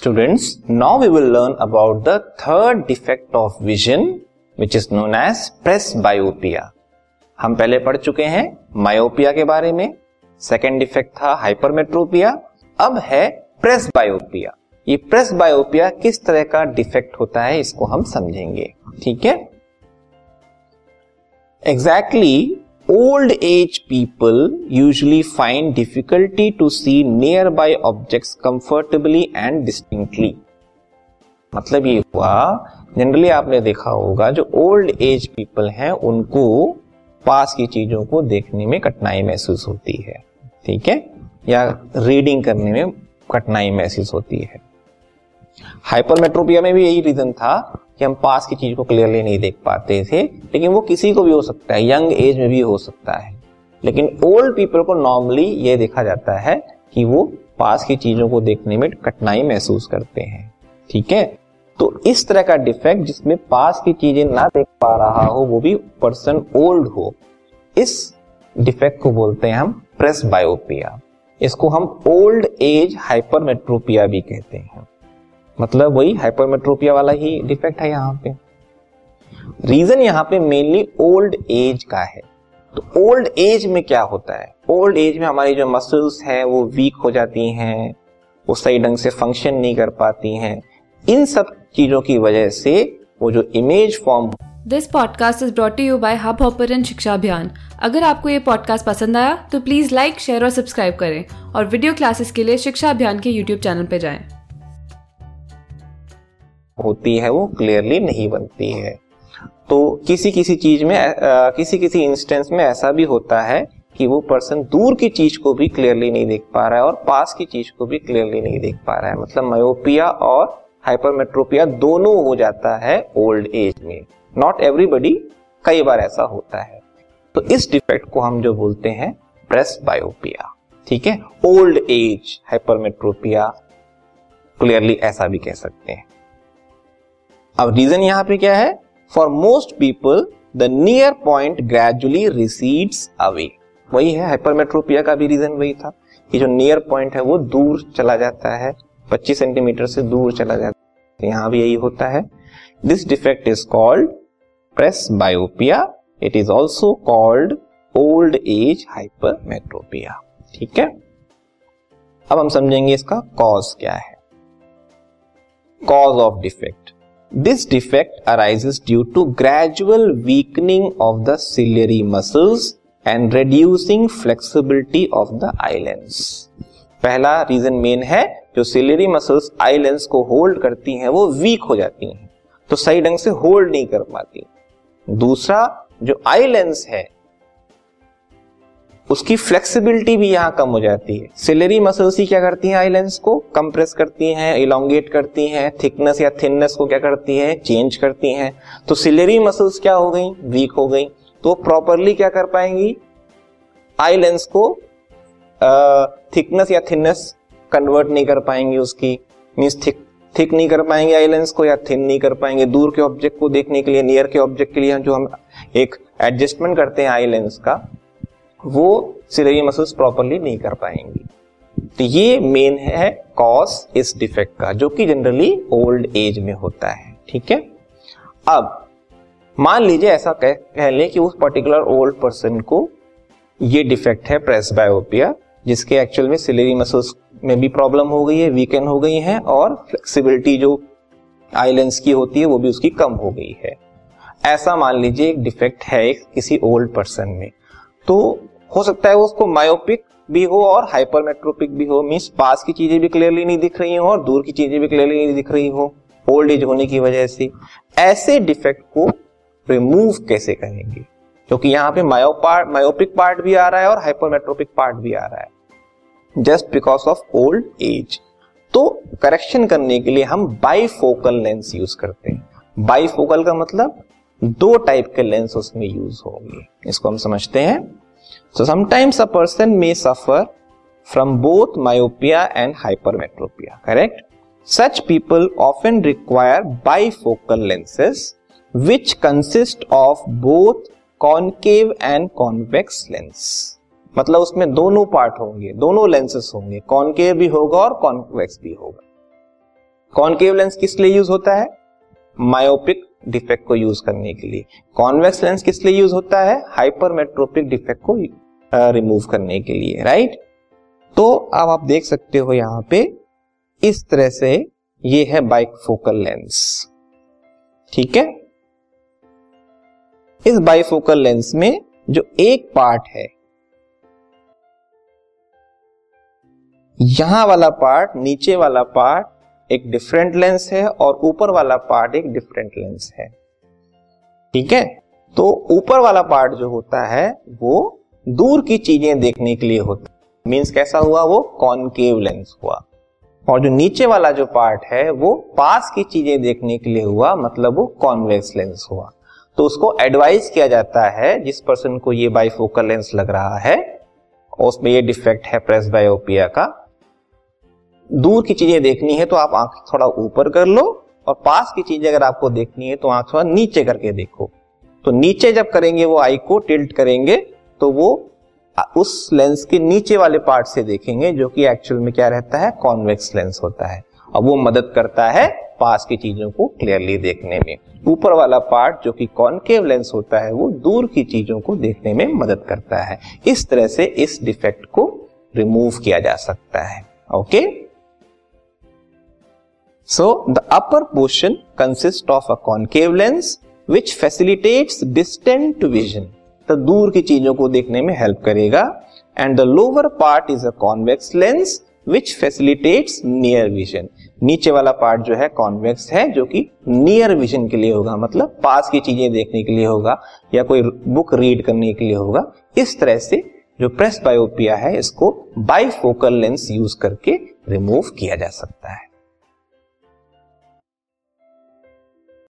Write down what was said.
Students, now we will learn about the third defect of vision, which is known as presbyopia. हम पहले पढ़ चुके हैं myopia के बारे में। सेकेंड डिफेक्ट था हाइपरमेट्रोपिया अब है प्रेसबायोपिया ये प्रेसबायोपिया किस तरह का डिफेक्ट होता है इसको हम समझेंगे। ठीक है? Exactly old age people usually find difficulty to see nearby objects comfortably and distinctly मतलब ये हुआ जनरली आपने देखा होगा, जो ओल्ड एज पीपल हैं, उनको पास की चीज़ों को देखने में कठिनाई महसूस होती है। ठीक है? या रीडिंग करने में कठिनाई महसूस होती है। हाइपरमेट्रोपिया में भी यही रीजन था कि हम पास की चीज़ को क्लियरली नहीं देख पाते थे, लेकिन वो किसी को भी हो सकता है यंग एज में भी हो सकता है। लेकिन ओल्ड पीपल को नॉर्मली ये देखा जाता है कि वो पास की चीज़ों को देखने में कठिनाई महसूस करते हैं। ठीक है? तो इस तरह का डिफेक्ट जिसमें पास की चीज़ें ना देख पा रहा हो, वो भी पर्सन ओल्ड हो, इस डिफेक्ट को बोलते हैं हम प्रेस बायोपिया इसको हम ओल्ड एज हाइपरमेट्रोपिया भी कहते हैं। मतलब वही हाइपरमेट्रोपिया वाला ही डिफेक्ट है यहाँ पे। रीजन यहाँ पे मेनली ओल्ड एज का है। तो ओल्ड एज में क्या होता है? ओल्ड एज में हमारी जो मसल्स है, वो वीक हो जाती हैं, वो सही ढंग से फ़ंक्शन नहीं कर पाती हैं। इन सब चीज़ों की वजह से वो जो image form this podcast is brought you by Hub Shiksha Abhiyan अगर आपको ये पॉडकास्ट पसंद आया तो प्लीज़ लाइक शेयर और सब्सक्राइब करें और वीडियो क्लासेस के लिए शिक्षा अभियान के यूट्यूब चैनल पर जाएँ। होती है वो क्लियरली नहीं बनती है। तो किसी किसी चीज़ में आ, किसी किसी इंस्टेंस में ऐसा भी होता है कि वो पर्सन दूर की चीज़ को भी क्लियरली नहीं देख पा रहा है और पास की चीज़ को भी क्लियरली नहीं देख पा रहा है। मतलब मायोपिया और हाइपरमेट्रोपिया दोनों हो जाता है ओल्ड एज में। नॉट एवरीबडी कई बार ऐसा होता है। तो इस डिफेक्ट को हम जो बोलते हैं प्रेस बायोपिया ठीक है? ओल्ड एज हाइपरमेट्रोपिया क्लियरली ऐसा भी कह सकते हैं। अब रीजन यहाँ पे क्या है? For most people the near point gradually recedes away वही है हाइपरमेट्रोपिया का भी रीजन वही था कि जो नियर पॉइंट है वो दूर चला जाता है 25 सेंटीमीटर से दूर चला जाता है। तो यहाँ भी यही होता है। This defect is called presbyopia it is also called old age hypermetropia ठीक है? अब हम समझेंगे इसका कॉज क्या है। Cause of defect this defect arises due to gradual weakening of the ciliary muscles and reducing flexibility of the eye lens पहला reason main है, जो सिलियरी मसल्स आईलेंस को होल्ड करती हैं, वो वीक हो जाती हैं। तो सही ढंग से होल्ड नहीं कर पाती। दूसरा, जो आईलेंस है उसकी फ्लेक्सिबिलिटी भी यहाँ कम हो जाती है। सिलेरी मसल्स ही क्या करती हैं आई लेंस को? कंप्रेस करती हैं इलोंगेट करती हैं थिकनेस या थिननेस को क्या करती हैं? चेंज करती हैं। तो सिलेरी मसल्स क्या हो गई? वीक हो गई। तो प्रॉपरली क्या कर पाएँगी? आई लेंस को थिकनेस या थिननेस कन्वर्ट नहीं कर पाएँगे उसकी। मीन्स थिक थिक नहीं कर पाएँगे आई लेंस को या थिन नहीं कर पाएँगे। दूर के ऑब्जेक्ट को देखने के लिए नियर के ऑब्जेक्ट के लिए जो हम एक एडजस्टमेंट करते हैं आई लेंस का वो सिलेरी मसल्स प्रॉपरली नहीं कर पाएँगी। तो ये मेन है कॉज इस डिफेक्ट का जो कि जनरली ओल्ड एज में होता है ठीक है? अब मान लीजिए ऐसा कह, कह ले कि उस पर्टिकुलर ओल्ड पर्सन को ये डिफेक्ट है प्रेसबायोपिया जिसके एक्चुअल में सिलेरी मसल्स में भी प्रॉब्लम हो गई है वीकेंड हो गई है और फ्लेक्सिबिलिटी जो आईलेंस की होती है वो भी उसकी कम हो गई है। ऐसा मान लीजिए एक डिफेक्ट है किसी ओल्ड पर्सन में। तो हो सकता है उसको मायोपिक भी हो और हाइपरमेट्रोपिक भी हो मीन्स पास की चीज़ें भी क्लियरली नहीं दिख रही हो और दूर की चीज़ें भी क्लियरली नहीं दिख रही हो ओल्ड एज होने की वजह से। ऐसे डिफेक्ट को रिमूव कैसे करेंगे? क्योंकि यहाँ पे मायो पार्ट मायोपिक पार्ट भी आ रहा है और हाइपरमेट्रोपिक पार्ट भी आ रहा है। Just because of old age तो करेक्शन करने के लिए हम बाईफोकल लेंस यूज़ करते हैं। बाईफोकल का मतलब दो टाइप के लेंस उसमें यूज़ होंगे। इसको हम समझते हैं। So sometimes a person may suffer from both myopia and hypermetropia, correct? Such people often require bifocal lenses which consist of both concave and convex lens. मतलब उसमें दोनों पार्ट होंगे दोनों लेंसेस होंगे कॉनकेव भी होगा और कॉन्वेक्स भी होगा कॉनकेव लेंस किस लिए यूज़ होता है मायोपिक डिफेक्ट को यूज़ करने के लिए। कॉन्वेक्स लेंस किस लिए यूज़ होता है? हाइपरमेट्रोपिक डिफेक्ट को रिमूव करने के लिए राइट तो अब आप देख सकते हो यहाँ पे इस तरह से ये है बाइक फोकल लेंस ठीक है? इस बाइफोकल लेंस में जो एक पार्ट है, यहाँ वाला पार्ट नीचे वाला पार्ट एक डिफरेंट लेंस है और ऊपर वाला पार्ट एक डिफरेंट लेंस है। ठीक है? तो ऊपर वाला पार्ट जो होता है, वो दूर की चीज़ें देखने के लिए होता है। मीन्स कैसा हुआ? वो कॉनकेव लेंस हुआ। और जो नीचे वाला जो पार्ट है, वो पास की चीज़ें देखने के लिए हुआ मतलब वो कॉन्वेक्स लेंस हुआ। तो उसको एडवाइस किया जाता है, जिस पर्सन को ये बाइफोकल लेंस लग रहा है, उसमें ये डिफेक्ट है प्रेस बायोपिया का दूर की चीज़ें देखनी है तो आप आँख थोड़ा ऊपर कर लो और पास की चीज़ें अगर आपको देखनी है तो आँख थोड़ा नीचे करके देखो। तो नीचे जब करेंगे, वो आई को टिल्ट करेंगे तो वो उस लेंस के नीचे वाले पार्ट से देखेंगे, जो कि एक्चुअल में क्या रहता है? कॉन्वेक्स लेंस होता है। और वो मदद करता है पास की चीज़ों को क्लियरली देखने में। ऊपर वाला पार्ट, जो कि कॉनकेव लेंस होता है, वो दूर की चीज़ों को देखने में मदद करता है। इस तरह से इस डिफेक्ट को रिमूव किया जा सकता है। Okay? So the upper portion consist of a concave lens which facilitates distant vision तो दूर की चीज़ों को देखने में हेल्प करेगा and the lower part is a convex lens which facilitates near vision नीचे वाला पार्ट जो है कॉन्वेक्स है जो कि नियर विजन के लिए होगा मतलब पास की चीज़ें देखने के लिए होगा या कोई बुक रीड करने के लिए होगा। इस तरह से जो प्रेस बायोपिया है, इसको बाइफोकल लेंस यूज़ करके रिमूव किया जा सकता है।